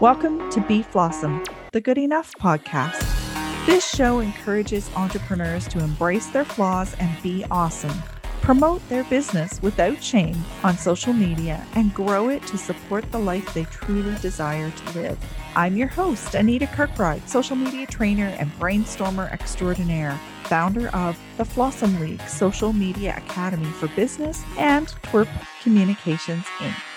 Welcome to Be Flawsome, the Good Enough podcast. This show encourages entrepreneurs to embrace their flaws and be awesome, promote their business without shame on social media, and grow it to support the life they truly desire to live. I'm your host, Anita Kirkbride, social media trainer and brainstormer extraordinaire, founder of the Flawsome League Social Media Academy for Business and Twirp Communications Inc.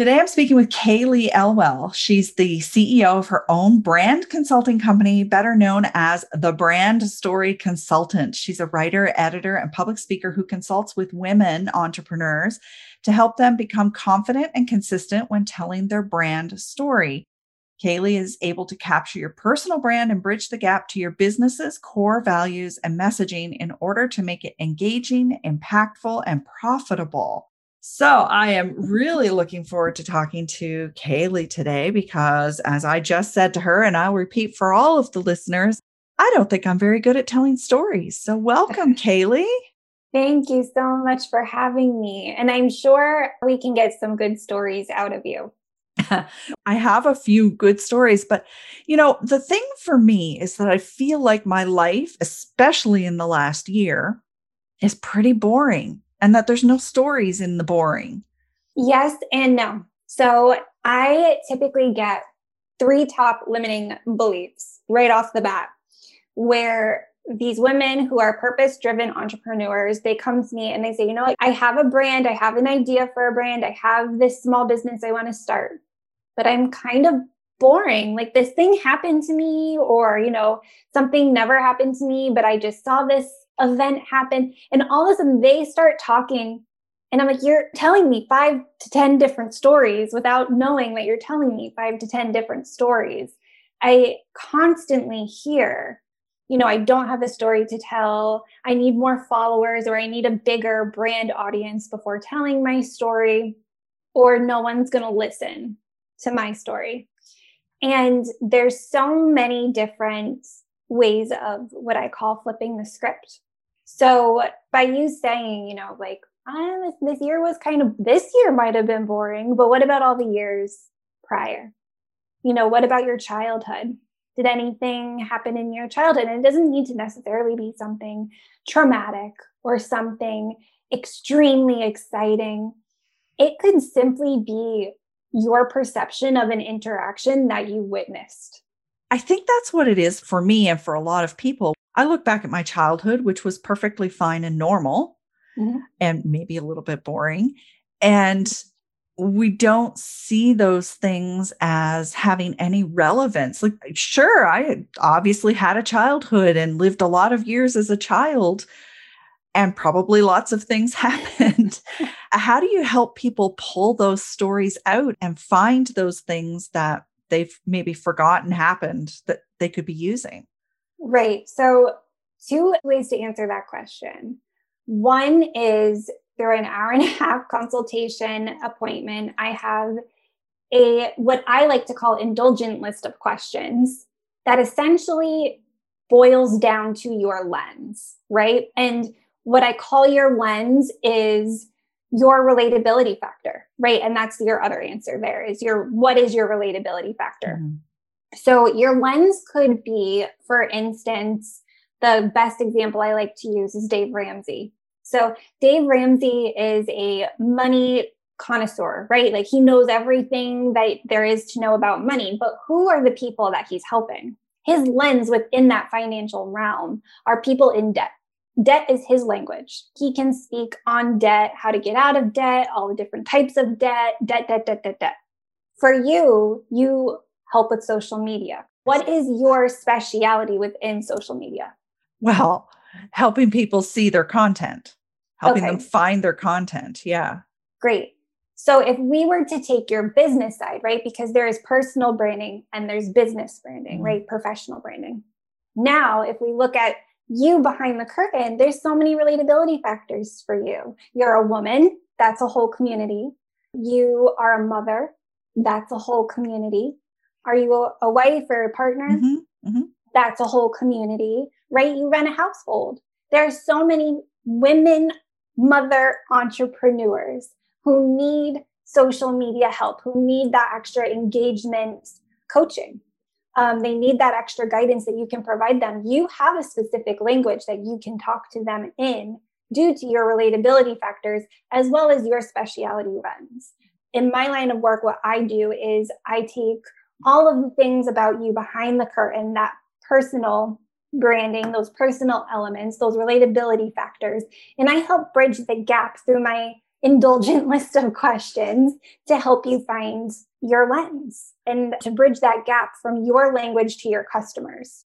Today, I'm speaking with Kaylee Elwell. She's the CEO of her own brand consulting company, better known as the Brand Story Consultant. She's a writer, editor, and public speaker who consults with women entrepreneurs to help them become confident and consistent when telling their brand story. Kaylee is able to capture your personal brand and bridge the gap to your business's core values and messaging in order to make it engaging, impactful, and profitable. So I am really looking forward to talking to Kaylee today because, as I just said to her, and I'll repeat for all of the listeners, I don't think I'm very good at telling stories. So welcome, Kaylee. Thank you so much for having me. And I'm sure we can get some good stories out of you. I have a few good stories, but you know, the thing for me is that I feel like my life, especially in the last year, is pretty boring and that there's no stories in the boring. Yes and no. So I typically get three top limiting beliefs right off the bat where these women who are purpose driven entrepreneurs they come to me and they say you know i have a brand i have an idea for a brand i have this small business i want to start but i'm kind of boring like this thing happened to me or you know something never happened to me but i just saw this event happen. And all of a sudden they start talking. And I'm like, you're telling me five to 10 different stories without knowing that you're telling me five to 10 different stories. I constantly hear, you know, I don't have a story to tell. I need more followers or I need a bigger brand audience before telling my story, or no one's going to listen to my story. And there's so many different ways of what I call flipping the script. So by you saying, you know, like, ah, this, this year was kind of, this year might have been boring, but what about all the years prior? You know, what about your childhood? Did anything happen in your childhood? And it doesn't need to necessarily be something traumatic or something extremely exciting. It could simply be your perception of an interaction that you witnessed. I think that's what it is for me and for a lot of people. I look back at my childhood, which was perfectly fine and normal mm-hmm. and maybe a little bit boring. And we don't see those things as having any relevance. Like, sure, I obviously had a childhood and lived a lot of years as a child, and probably lots of things happened. How do you help people pull those stories out and find those things that they've maybe forgotten happened that they could be using? Right. So, two ways to answer that question. One is through an hour and a half consultation appointment, I have a what I like to call indulgent list of questions that essentially boils down to your lens, right? And what I call your lens is your relatability factor, right? And that's your other answer there is your what is your relatability factor? Mm-hmm. So your lens could be, for instance, the best example I like to use is Dave Ramsey. So Dave Ramsey is a money connoisseur, right? Like he knows everything that there is to know about money, but who are the people that he's helping? His lens within that financial realm are people in debt. Debt is his language. He can speak on debt, how to get out of debt, all the different types of debt, debt, debt, debt, debt, debt. For you, you help with social media. What is your speciality within social media? Well, helping people see their content, helping okay. them find their content. Yeah. Great. So if we were to take your business side, right? Because there is personal branding and there's business branding, mm-hmm. right? Professional branding. Now, if we look at you behind the curtain, there's so many relatability factors for you. You're a woman, that's a whole community. You are a mother, that's a whole community. Are you a, wife or a partner? Mm-hmm, mm-hmm. That's a whole community, right? You run a household. There are so many women, mother entrepreneurs who need social media help, who need that extra engagement coaching. Um, they need that extra guidance that you can provide them. You have a specific language that you can talk to them in due to your relatability factors as well as your speciality lens. In my line of work, what I do is I take all of the things about you behind the curtain, that personal branding, those personal elements, those relatability factors, and I help bridge the gap through my indulgent list of questions to help you find your lens and to bridge that gap from your language to your customers.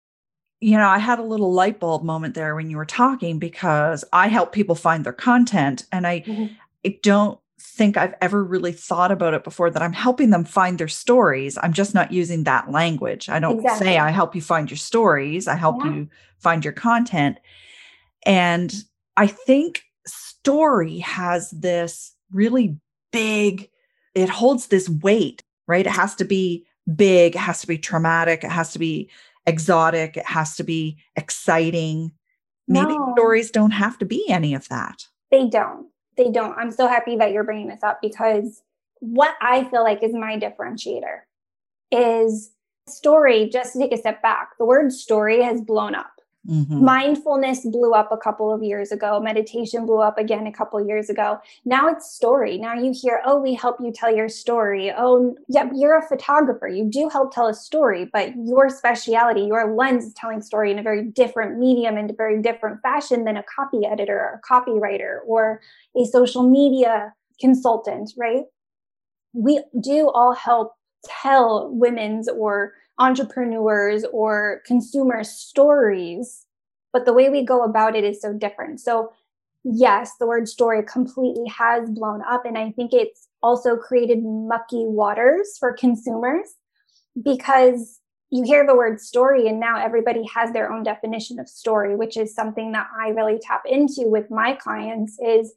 You know, I had a little light bulb moment there when you were talking because I help people find their content and I mm-hmm. I don't think I've ever really thought about it before that I'm helping them find their stories. I'm just not using that language. I don't exactly. say I help you find your stories, I help yeah. you find your content. And I think story has this really big, it holds this weight, right? It has to be big, it has to be traumatic, it has to be exotic, it has to be exciting. Maybe no. stories don't have to be any of that. They don't. They don't. I'm so happy that you're bringing this up because what I feel like is my differentiator is story. Just to take a step back, the word story has blown up. Mm-hmm. Mindfulness blew up a couple of years ago. Meditation blew up again a couple of years ago. Now it's story. Now you hear, oh, we help you tell your story. Oh, yeah, you're a photographer. You do help tell a story, but your speciality, your lens is telling story in a very different medium and a very different fashion than a copy editor or a copywriter or a social media consultant, right? We do all help tell women's or entrepreneurs or consumer stories, but the way we go about it is so different. So, yes, the word story completely has blown up. And I think it's also created mucky waters for consumers because you hear the word story and now everybody has their own definition of story which is something that i really tap into with my clients is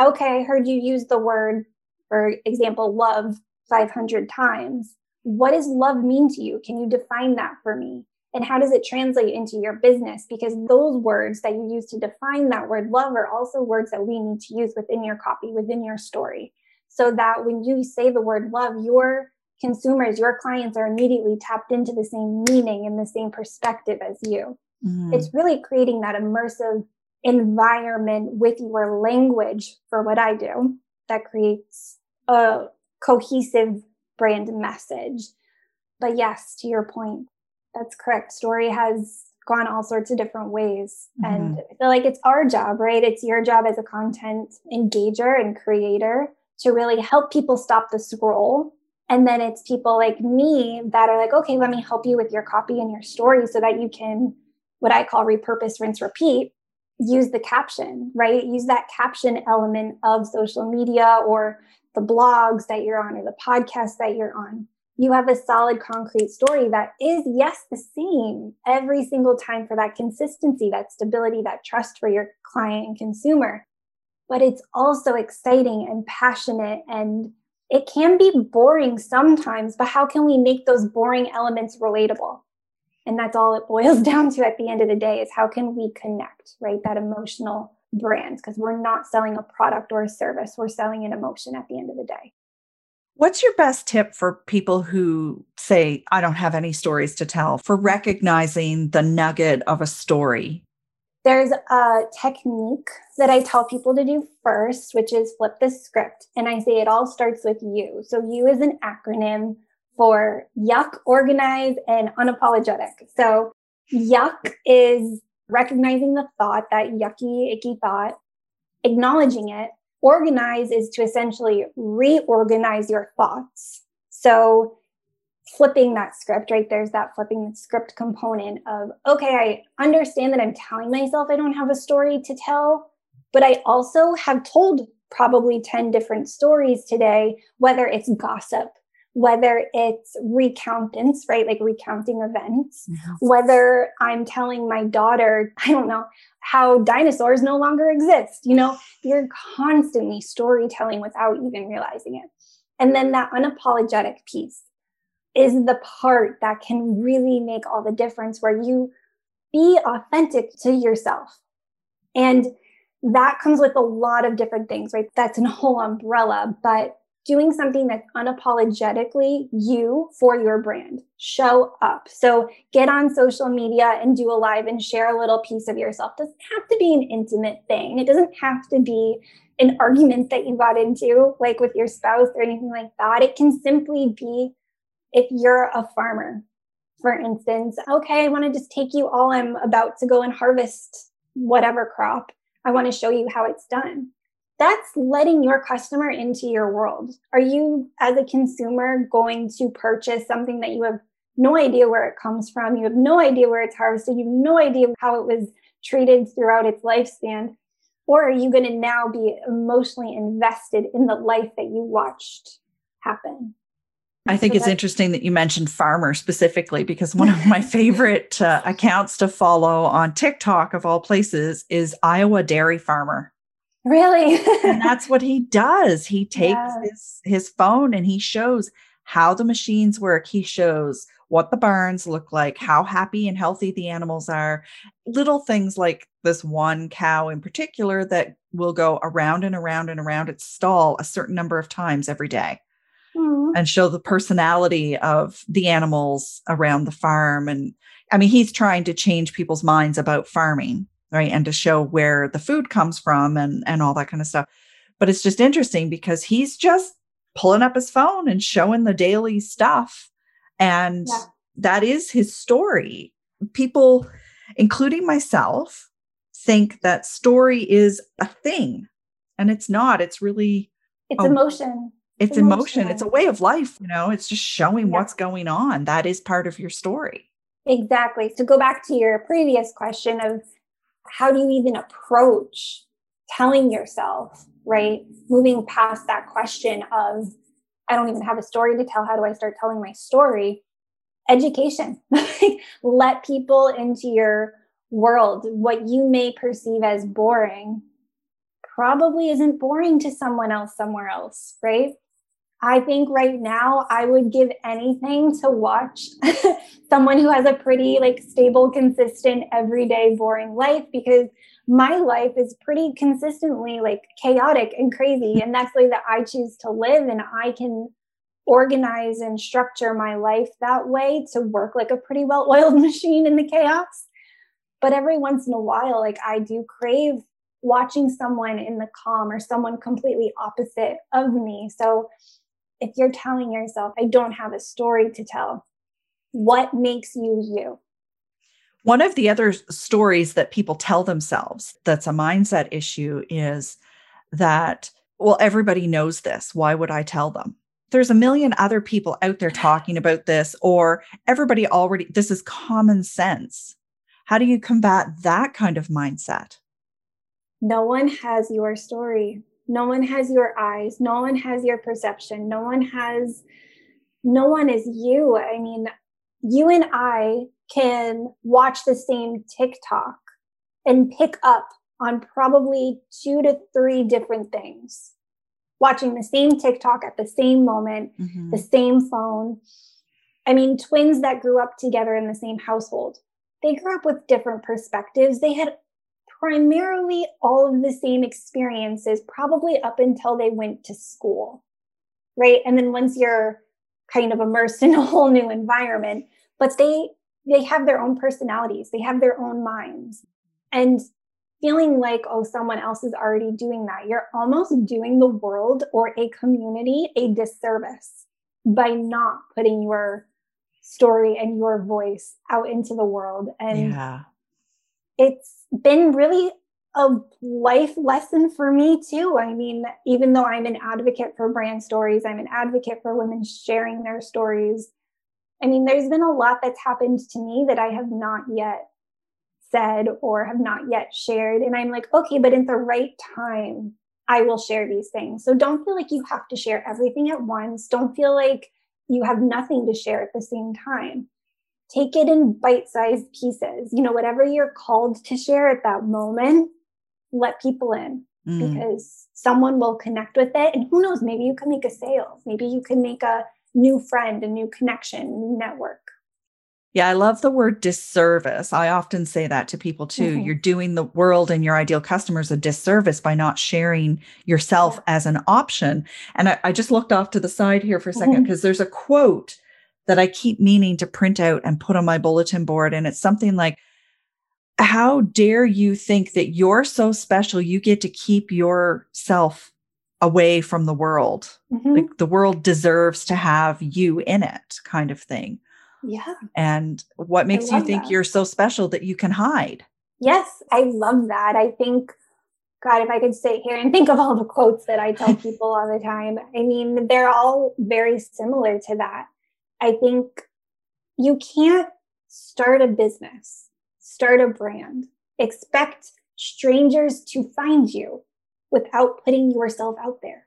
okay i heard you use the word for example love 500 times what does love mean to you? Can you define that for me? And how does it translate into your business? Because those words that you use to define that word love are also words that we need to use within your copy, within your story. So that when you say the word love, your consumers, your clients are immediately tapped into the same meaning and the same perspective as you. Mm-hmm. It's really creating that immersive environment with your language for what I do that creates a cohesive brand message. But yes, to your point, that's correct. Story has gone all sorts of different ways. Mm-hmm. And I feel like it's our job, right? It's your job as a content engager and creator to really help people stop the scroll. And then it's people like me that are like, okay, let me help you with your copy and your story so that you can, what I call repurpose, rinse, repeat, use the caption, right? Use that caption element of social media or the blogs that you're on or the podcast that you're on, you have a solid concrete story that is, yes, the same every single time for that consistency, that stability, that trust for your client and consumer. But it's also exciting and passionate and it can be boring sometimes, but how can we make those boring elements relatable? And that's all it boils down to at the end of the day is how can we connect, right? That emotional brands because we're not selling a product or a service, we're selling an emotion at the end of the day. What's your best tip for people who say, I don't have any stories to tell, for recognizing the nugget of a story? There's a technique that I tell people to do first, which is flip the script. And I say it all starts with you. So, you is an acronym for yuck, organize, and unapologetic. So, yuck is recognizing the thought, that yucky, icky thought, acknowledging it. Organize is to essentially reorganize your thoughts. So, flipping that script, right? There's that flipping the script component of, okay, I understand that I'm telling myself I don't have a story to tell, but I also have told probably 10 different stories today, whether it's gossip, whether it's recountants, right? Like recounting events, mm-hmm. whether I'm telling my daughter, I don't know, how dinosaurs no longer exist. You know, you're constantly storytelling without even realizing it. And then that unapologetic piece is the part that can really make all the difference where you be authentic to yourself. And that comes with a lot of different things, right? That's a whole umbrella, but doing something that's unapologetically you for your brand. Show up. So get on social media and do a live and share a little piece of yourself. It doesn't have to be an intimate thing. It doesn't have to be an argument that you got into, like with your spouse or anything like that. It can simply be if you're a farmer, for instance, okay, I want to just take you all. I'm about to go and harvest whatever crop. I want to show you how it's done that's letting your customer into your world. Are you, as a consumer, going to purchase something that you have no idea where it comes from? You have no idea where it's harvested. You have no idea how it was treated throughout its lifespan. Or are you going to now be emotionally invested in the life that you watched happen? I think so it's interesting that you mentioned farmer specifically because one of my favorite uh, accounts to follow on TikTok of all places is Iowa Dairy Farmer. Really? and that's what he does. He takes yeah. his his phone and he shows how the machines work. He shows what the barns look like, how happy and healthy the animals are. Little things like this one cow in particular that will go around and around and around its stall a certain number of times every day. Mm-hmm. And show the personality of the animals around the farm. And I mean, he's trying to change people's minds about farming right and to show where the food comes from and and all that kind of stuff but it's just interesting because he's just pulling up his phone and showing the daily stuff and yeah. that is his story people including myself think that story is a thing and it's not it's really it's a, emotion it's emotion. emotion. it's a way of life you know it's just showing yeah. what's going on that is part of your story exactly to go back to your previous question of how do you even approach telling yourself, right? Moving past that question of, I don't even have a story to tell. How do I start telling my story? Education. Let people into your world. What you may perceive as boring probably isn't boring to someone else somewhere else, right? I think right now I would give anything to watch someone who has a pretty like stable, consistent, everyday, boring life because my life is pretty consistently like chaotic and crazy. And that's the way that I choose to live. And I can organize and structure my life that way to work like a pretty well oiled machine in the chaos. But every once in a while, like I do crave watching someone in the calm or someone completely opposite of me. So if you're telling yourself, I don't have a story to tell, what makes you you? One of the other stories that people tell themselves that's a mindset issue is that, well, everybody knows this. Why would I tell them? There's a million other people out there talking about this, or everybody already, this is common sense. How do you combat that kind of mindset? No one has your story. No one has your eyes. No one has your perception. No one has, no one is you. I mean, you and I can watch the same TikTok and pick up on probably two to three different things. Watching the same TikTok at the same moment, mm-hmm. the same phone. I mean, twins that grew up together in the same household, they grew up with different perspectives. They had primarily all of the same experiences, probably up until they went to school, right? And then once you're kind of immersed in a whole new environment, but they they have their own personalities, they have their own minds. And feeling like, oh, someone else is already doing that, you're almost doing the world or a community a disservice by not putting your story and your voice out into the world. And yeah it's been really a life lesson for me too. I mean, even though I'm an advocate for brand stories, I'm an advocate for women sharing their stories. I mean, there's been a lot that's happened to me that I have not yet said or have not yet shared. And I'm like, okay, but in the right time, I will share these things. So don't feel like you have to share everything at once. Don't feel like you have nothing to share at the same time take it in bite-sized pieces you know whatever you're called to share at that moment let people in mm. because someone will connect with it and who knows maybe you can make a sale maybe you can make a new friend a new connection new network Yeah, I love the word disservice. I often say that to people too. Mm-hmm. You're doing the world and your ideal customers a disservice by not sharing yourself yeah. as an option. And I, I, just looked off to the side here for a second because mm-hmm. there's a quote that I keep meaning to print out and put on my bulletin board. And it's something like, How dare you think that you're so special, you get to keep yourself away from the world? Mm-hmm. Like the world deserves to have you in it, kind of thing. Yeah. And what makes you think that. you're so special that you can hide? Yes, I love that. I think, God, if I could sit here and think of all the quotes that I tell people all the time, I mean, they're all very similar to that. I think you can't start a business, start a brand, expect strangers to find you without putting yourself out there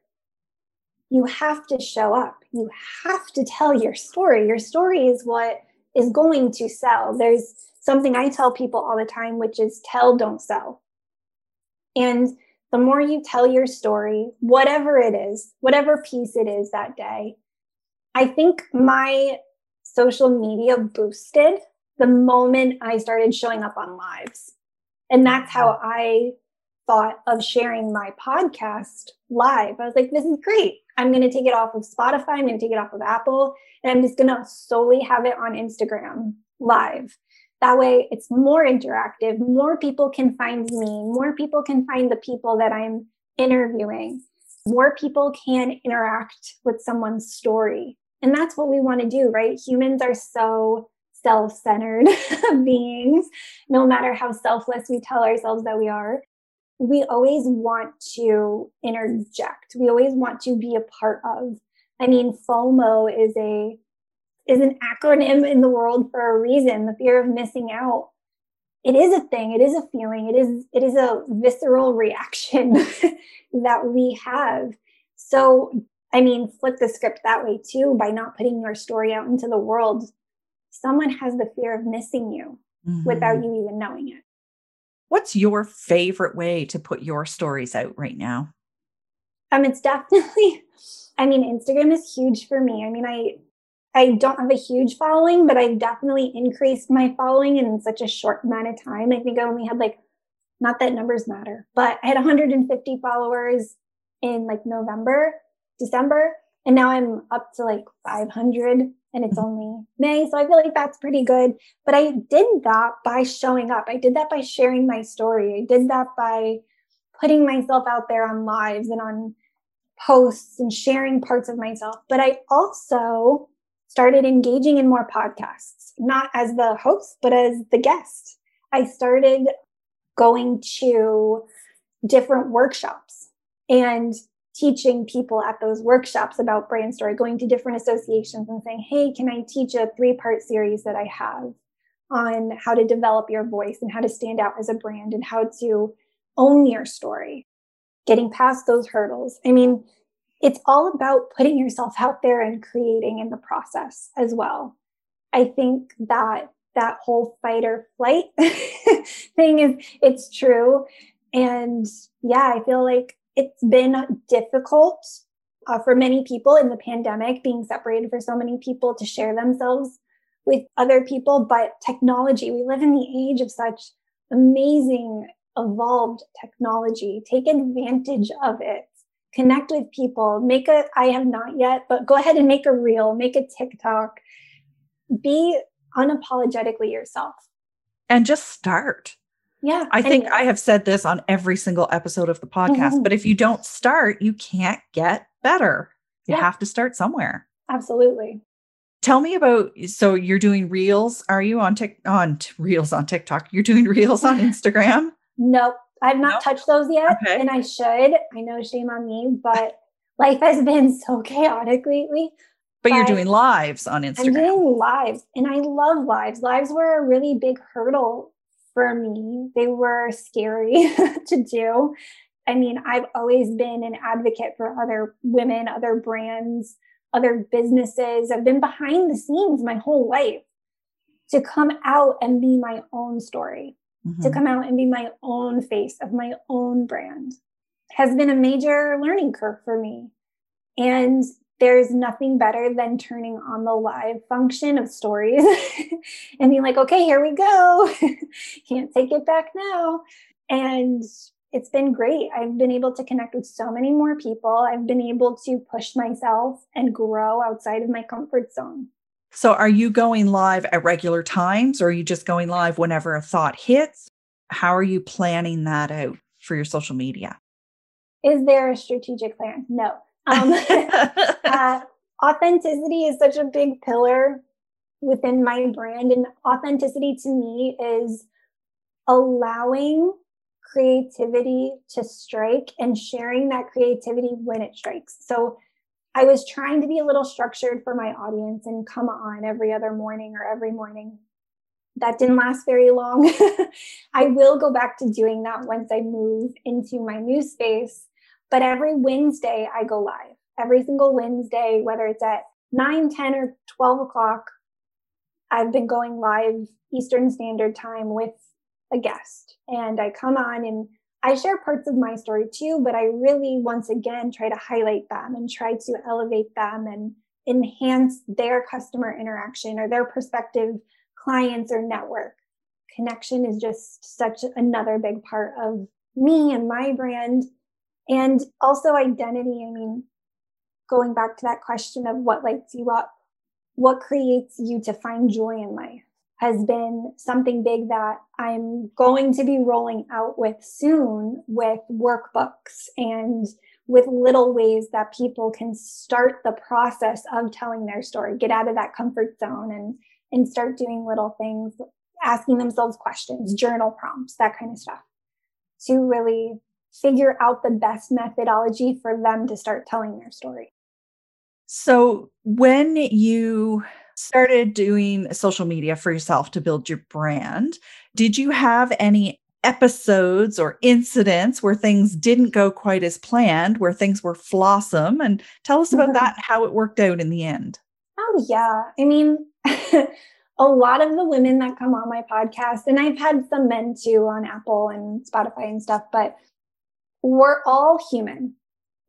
you have to show up. You have to tell your story. Your story is what is going to sell. There's something I tell people all the time, which is tell, don't sell. And the more you tell your story, whatever it is, whatever piece it is that day, I think my social media boosted the moment I started showing up on lives. And that's how I thought of sharing my podcast live. I was like, this is great. I'm going to take it off of Spotify. I'm going to take it off of Apple, and I'm just going to solely have it on Instagram live. That way, it's more interactive. More people can find me. More people can find the people that I'm interviewing. More people can interact with someone's story. And that's what we want to do, right? Humans are so self centered beings, no matter how selfless we tell ourselves that we are we always want to interject. We always want to be a part of. I mean, FOMO is a is an acronym in the world for a reason, the fear of missing out. It is a thing, it is a feeling, it is it is a visceral reaction that we have. So, I mean, flip the script that way too by not putting your story out into the world. Someone has the fear of missing you mm-hmm. without you even knowing it. What's your favorite way to put your stories out right now? Um, it's definitely, I mean, Instagram is huge for me. I mean, I I don't have a huge following, but I've definitely increased my following in such a short amount of time. I think I only had like, not that numbers matter, but I had 150 followers in like November, December, and now I'm up to like 500 and it's mm-hmm. only May. So I feel like that's pretty good. But I did that by showing up. I did that by sharing my story. I did that by putting myself out there on lives and on posts and sharing parts of myself. But I also started engaging in more podcasts, not as the host, but as the guest. I started going to different workshops and teaching people at those workshops about brand story, going to different associations and saying, hey, can I teach a three part series that I have on how to develop your voice and how to stand out as a brand and how to own your story, getting past those hurdles. I mean, it's all about putting yourself out there and creating in the process as well. I think that that whole fight or flight thing is it's true and yeah i feel like it's been difficult uh, for many people in the pandemic, being separated for so many people to share themselves with other people. But technology, we live in the age of such amazing, evolved technology. Take advantage of it. Connect with people. Make a, I have not yet, but go ahead and make a reel, make a TikTok. Be unapologetically yourself. And just start. Yeah. I think I have said this on every single episode of the podcast, mm-hmm. but if you don't start, you can't get better. You yeah. have to start somewhere. Absolutely. Tell me about so you're doing reels. Are you on Tik on t- reels on TikTok? You're doing reels on Instagram? nope. I've not nope. touched those yet. Okay. And I should. I know shame on me, but life has been so chaotic lately. But, but you're doing lives on Instagram. I'm doing lives and I love lives. Lives were a really big hurdle for me. They were scary to do. I mean, I've always been an advocate for other women, other brands, other businesses. I've been behind the scenes my whole life to come out and be my own story, mm-hmm. to come out and be my own face of my own brand has been a major learning curve for me. And there's nothing better than turning on the live function of stories and being like, okay, here we go. Can't take it back now. And it's been great. I've been able to connect with so many more people. I've been able to push myself and grow outside of my comfort zone. So, are you going live at regular times or are you just going live whenever a thought hits? How are you planning that out for your social media? Is there a strategic plan? No. Um, uh, authenticity is such a big pillar within my brand. And authenticity to me is allowing creativity to strike and sharing that creativity when it strikes. So I was trying to be a little structured for my audience and come on every other morning or every morning. That didn't last very long. I will go back to doing that once I move into my new space but every Wednesday, I go live. Every single Wednesday, whether it's at 9, 10, or 12 o'clock, I've been going live Eastern Standard Time with a guest. And I come on and I share parts of my story too, but I really, once again, try to highlight them and try to elevate them and enhance their customer interaction or their prospective clients or network. Connection is just such another big part of me and my brand and also identity. I mean, going back to that question of what lights you up, what creates you to find joy in life has been something big that I'm going to be rolling out with soon with workbooks and with little ways that people can start the process of telling their story, get out of that comfort zone and and start doing little things, asking themselves questions, journal prompts, that kind of stuff to really figure out the best methodology for them to start telling their story. So, when you started doing social media for yourself to build your brand, did you have any episodes or incidents where things didn't go quite as planned, where things were flawsome? And tell us about that, how it worked out in the end. Oh, yeah. I mean, a lot of the women that come on my podcast, and I've had some men too on Apple and Spotify and stuff, but we're all human.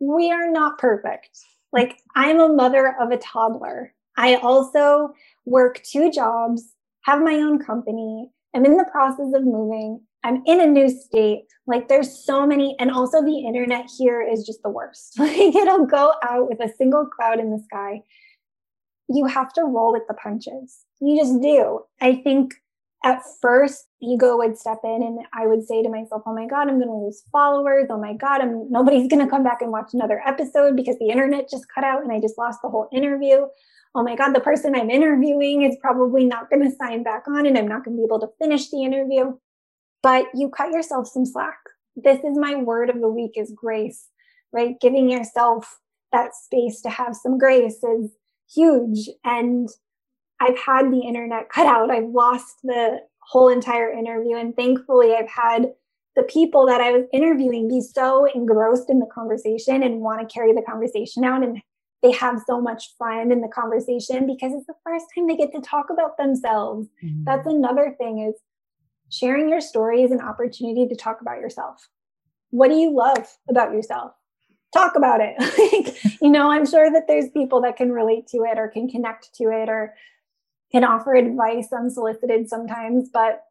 We are not perfect. Like, I'm a mother of a toddler. I also work two jobs, have my own company. I'm in the process of moving. I'm in a new state. Like, there's so many. And also, the internet here is just the worst. Like, it'll go out with a single cloud in the sky. You have to roll with the punches. You just do. I think at first ego would step in and I would say to myself, oh my God, I'm going to lose followers. Oh my God, I'm, nobody's going to come back and watch another episode because the internet just cut out and I just lost the whole interview. Oh my God, the person I'm interviewing is probably not going to sign back on and I'm not going to be able to finish the interview. But you cut yourself some slack. This is my word of the week is grace, right? Giving yourself that space to have some grace is huge. And I've had the internet cut out. I've lost the whole entire interview. And thankfully, I've had the people that I was interviewing be so engrossed in the conversation and want to carry the conversation out. And they have so much fun in the conversation because it's the first time they get to talk about themselves. Mm-hmm. That's another thing is sharing your story is an opportunity to talk about yourself. What do you love about yourself? Talk about it. you know, I'm sure that there's people that can relate to it or can connect to it or can offer advice unsolicited sometimes, but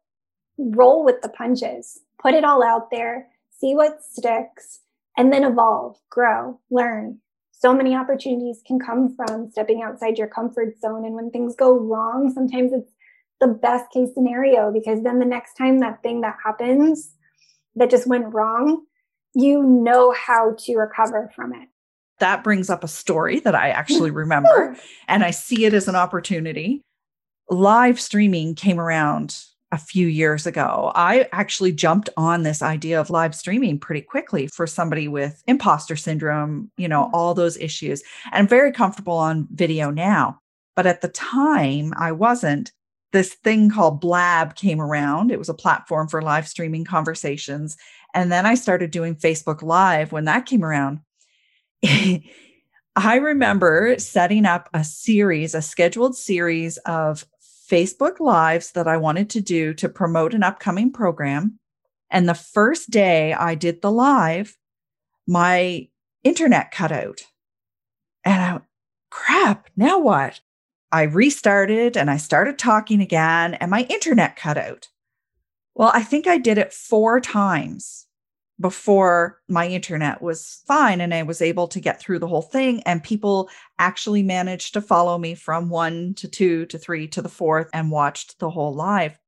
roll with the punches, put it all out there, see what sticks, and then evolve, grow, learn. So many opportunities can come from stepping outside your comfort zone. And when things go wrong, sometimes it's the best case scenario because then the next time that thing that happens that just went wrong, you know how to recover from it. That brings up a story that I actually remember, and I see it as an opportunity live streaming came around a few years ago, I actually jumped on this idea of live streaming pretty quickly for somebody with imposter syndrome, you know, mm-hmm. all those issues. And I'm very comfortable on video now. But at the time, I wasn't. This thing called Blab came around. It was a platform for live streaming conversations. And then I started doing Facebook Live when that came around. I remember setting up a series, a scheduled series of Facebook Lives that I wanted to do to promote an upcoming program. And the first day I did the live, my internet cut out. And I, crap, now what? I restarted and I started talking again, and my internet cut out. Well, I think I did it four times before my internet was fine and I was able to get through the whole thing. And people actually managed to follow me from one to two to three to the fourth and watched the whole live.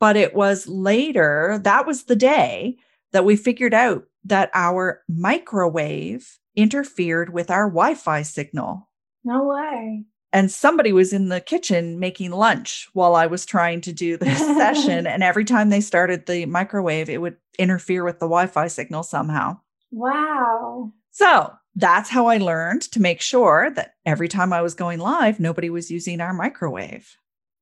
But it was later, that was the day that we figured out that our microwave interfered with our Wi Fi signal. No way and somebody was in the kitchen making lunch while I was trying to do this session. And every time they started the microwave, it would interfere with the Wi Fi signal somehow. Wow. So that's how I learned to make sure that every time I was going live, nobody was using our microwave.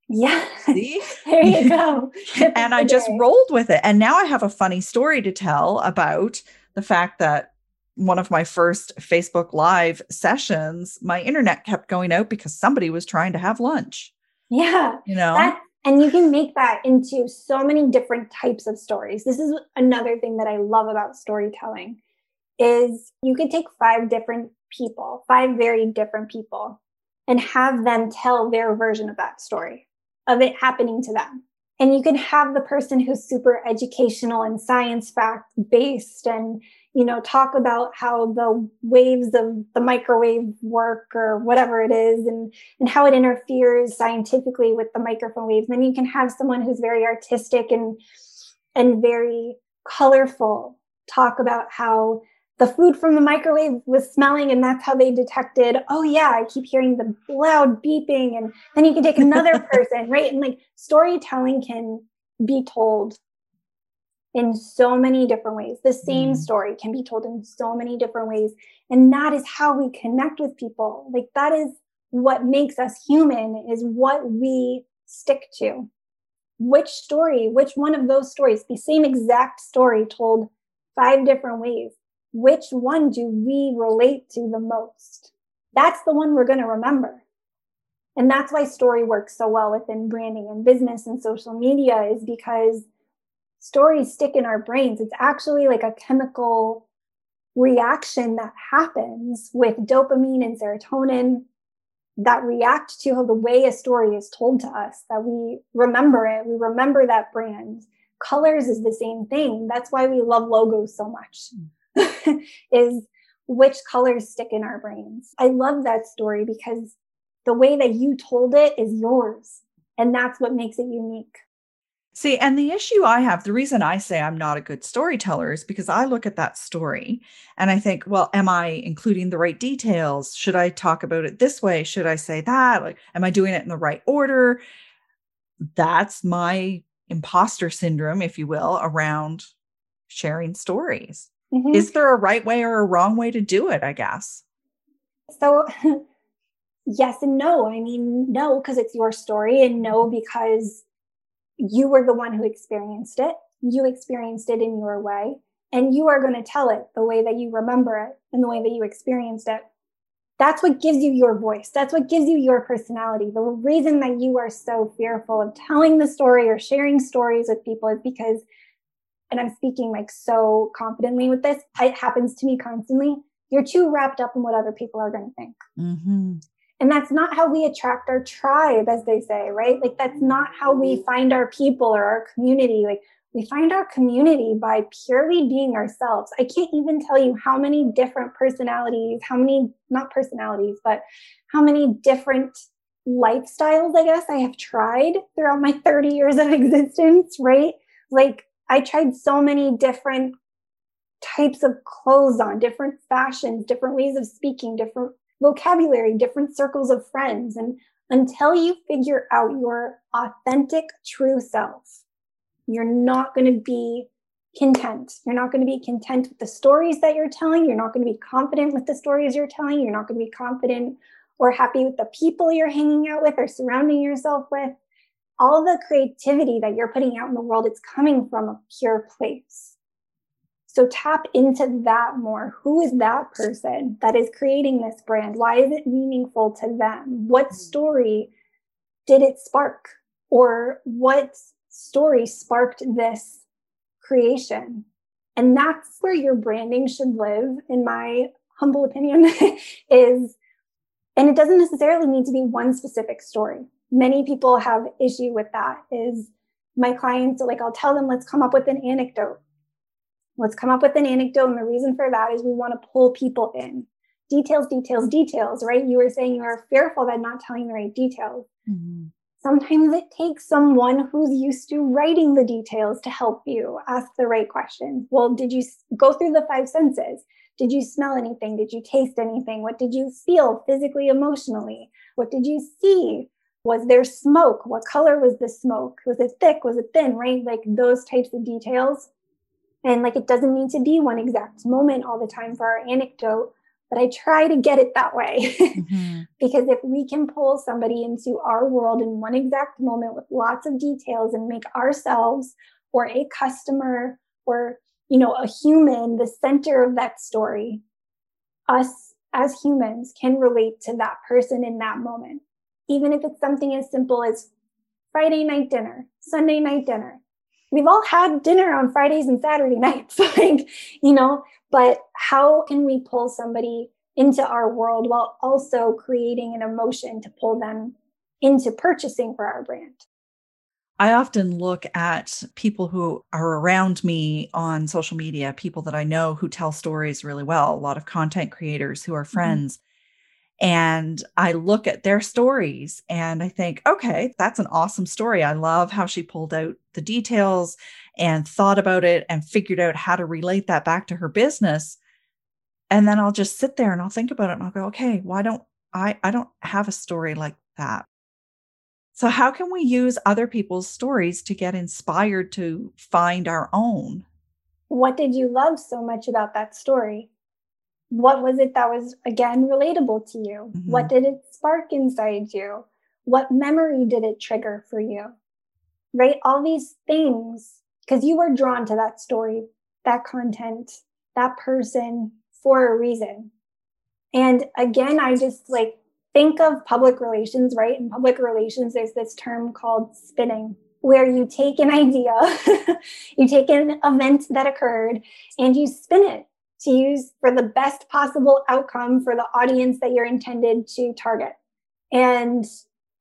Yeah. See? there you go. and I just rolled with it. And now I have a funny story to tell about the fact that one of my first Facebook Live sessions, my internet kept going out because somebody was trying to have lunch. Yeah. You know? That, and you can make that into so many different types of stories. This is another thing that I love about storytelling is you could take five different people, five very different people and have them tell their version of that story of it happening to them. And you can have the person who's super educational and science fact based and you know talk about how the waves of the microwave work or whatever it is and and how it interferes scientifically with the microphone waves. Then you can have someone who's very artistic and and very colorful talk about how the food from the microwave was smelling and that's how they detected oh yeah i keep hearing the loud beeping and then you can take another person right and like storytelling can be told in so many different ways. The same mm. story can be told in so many different ways. And that is how we connect with people. Like that is what makes us human is what we stick to. Which story, which one of those stories, the same exact story told five different ways, which one do we relate to the most? That's the one we're going to remember. And that's why story works so well within branding and business and social media is because stories stick in our brains. It's actually like a chemical reaction that happens with dopamine and serotonin that react to the way a story is told to us, that we remember it, we remember that brand. Colors is the same thing. That's why we love logos so much, mm. is which colors stick in our brains. I love that story because the way that you told it is yours. And that's what makes it unique. See, and the issue I have, the reason I say I'm not a good storyteller is because I look at that story and I think, well, am I including the right details? Should I talk about it this way? Should I say that? Like, am I doing it in the right order? That's my imposter syndrome, if you will, around sharing stories. Mm-hmm. Is there a right way or a wrong way to do it? I guess. So, yes and no. I mean, no, because it's your story, and no, because you were the one who experienced it. You experienced it in your way, and you are going to tell it the way that you remember it and the way that you experienced it. That's what gives you your voice. That's what gives you your personality. The reason that you are so fearful of telling the story or sharing stories with people is because, and I'm speaking like so confidently with this, it happens to me constantly. You're too wrapped up in what other people are going to think. Mm-hmm. And that's not how we attract our tribe, as they say, right? Like, that's not how we find our people or our community. Like, we find our community by purely being ourselves. I can't even tell you how many different personalities, how many, not personalities, but how many different lifestyles, I guess, I have tried throughout my 30 years of existence, right? Like, I tried so many different types of clothes on, different fashions, different ways of speaking, different vocabulary, different circles of friends. And until you figure out your authentic, true self, you're not going to be content. You're not going to be content with the stories that you're telling. You're not going to be confident with the stories you're telling. You're not going to be confident or happy with the people you're hanging out with or surrounding yourself with. All the creativity that you're putting out in the world, it's coming from a pure place. So tap into that more. Who is that person that is creating this brand? Why is it meaningful to them? What mm-hmm. story did it spark? Or what story sparked this creation? And that's where your branding should live, in my humble opinion, is And it doesn't necessarily need to be one specific story. Many people have issue with that is my clients, like I'll tell them, let's come up with an anecdote. Let's come up with an anecdote. And the reason for that is we want to pull people in. Details, details, details, right? You were saying you were fearful that not telling the right details. Mm-hmm. Sometimes it takes someone who's used to writing the details to help you ask the right questions. Well, did you go through the five senses? Did you smell anything? Did you taste anything? What did you feel physically, emotionally? What did you see? Was there smoke? What color was the smoke? Was it thick? Was it thin? Right? Like those types of details. And like it doesn't need to be one exact moment all the time for our anecdote, but I try to get it that way. Mm-hmm. because if we can pull somebody into our world in one exact moment with lots of details and make ourselves or a customer or you know a human the center of that story us as humans can relate to that person in that moment even if it's something as simple as friday night dinner sunday night dinner we've all had dinner on fridays and saturday nights like you know but how can we pull somebody into our world while also creating an emotion to pull them into purchasing for our brand I often look at people who are around me on social media, people that I know who tell stories really well, a lot of content creators who are mm-hmm. friends. And I look at their stories and I think, okay, that's an awesome story. I love how she pulled out the details and thought about it and figured out how to relate that back to her business. And then I'll just sit there and I'll think about it and I'll go, okay, why don't I I don't have a story like that. So, how can we use other people's stories to get inspired to find our own? What did you love so much about that story? What was it that was, again, relatable to you? Mm-hmm. What did it spark inside you? What memory did it trigger for you? Right? All these things, because you were drawn to that story, that content, that person for a reason. And again, I just like think of public relations, right? In public relations, there's this term called spinning, where you take an idea, you take an event that occurred, and you spin it to use for the best possible outcome for the audience that you're intended to target. And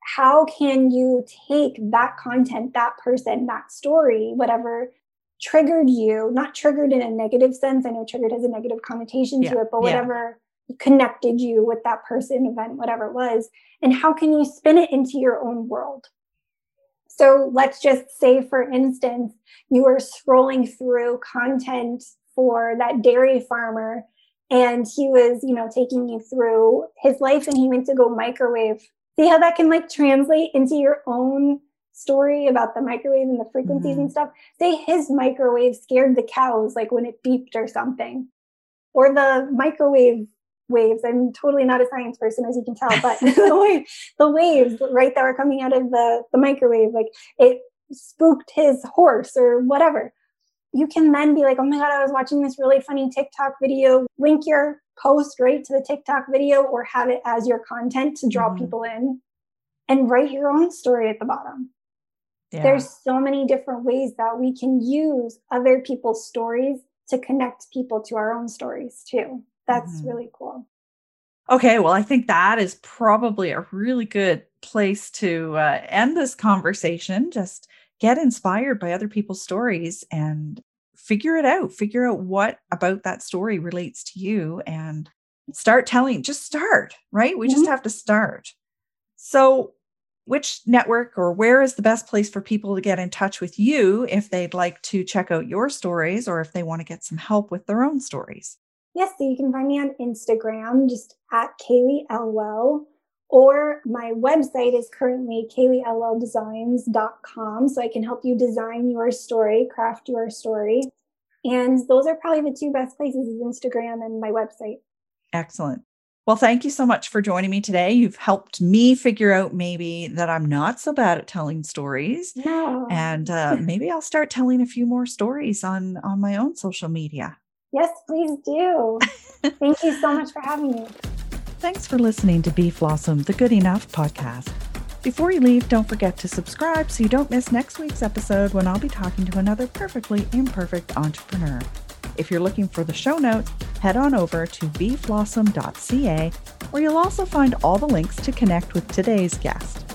how can you take that content, that person, that story, whatever triggered you, not triggered in a negative sense. I know triggered has a negative connotation yeah. to it, but whatever connected you with that person, event, whatever it was, and how can you spin it into your own world? So let's just say, for instance, you are scrolling through content for that dairy farmer and he was, you know, taking you through his life and he went to go microwave. See how that can like translate into your own story about the microwave and the frequencies mm-hmm. and stuff. Say his microwave scared the cows, like when it beeped or something. Or the microwave waves. I'm totally not a science person, as you can tell, but the, wave, the waves, right, that were coming out of the, the microwave, like it spooked his horse or whatever. You can then be like, oh my God, I was watching this really funny TikTok video. Link your post right to the TikTok video or have it as your content to draw mm-hmm. people in and write your own story at the bottom. Yeah. There's so many different ways that we can use other people's stories to connect people to our own stories too that's mm-hmm. really cool. Okay, well, I think that is probably a really good place to uh, end this conversation. Just get inspired by other people's stories and figure it out. Figure out what about that story relates to you and start telling. Just start, right? We mm-hmm. just have to start. So, which network or where is the best place for people to get in touch with you if they'd like to check out your stories or if they want to get some help with their own stories? Yes, so you can find me on Instagram, just at Kaylee Elwell, or my website is currently kayleeelwelldesigns.com. So I can help you design your story, craft your story. And those are probably the two best places is Instagram and my website. Excellent. Well, thank you so much for joining me today. You've helped me figure out maybe that I'm not so bad at telling stories. No. And uh, maybe I'll start telling a few more stories on on my own social media. Yes, please do. Thank you so much for having me. Thanks for listening to Be Flawsome, the Good Enough podcast. Before you leave, don't forget to subscribe so you don't miss next week's episode when I'll be talking to another perfectly imperfect entrepreneur. If you're looking for the show notes, head on over to beflawsome.ca, where you'll also find all the links to connect with today's guest.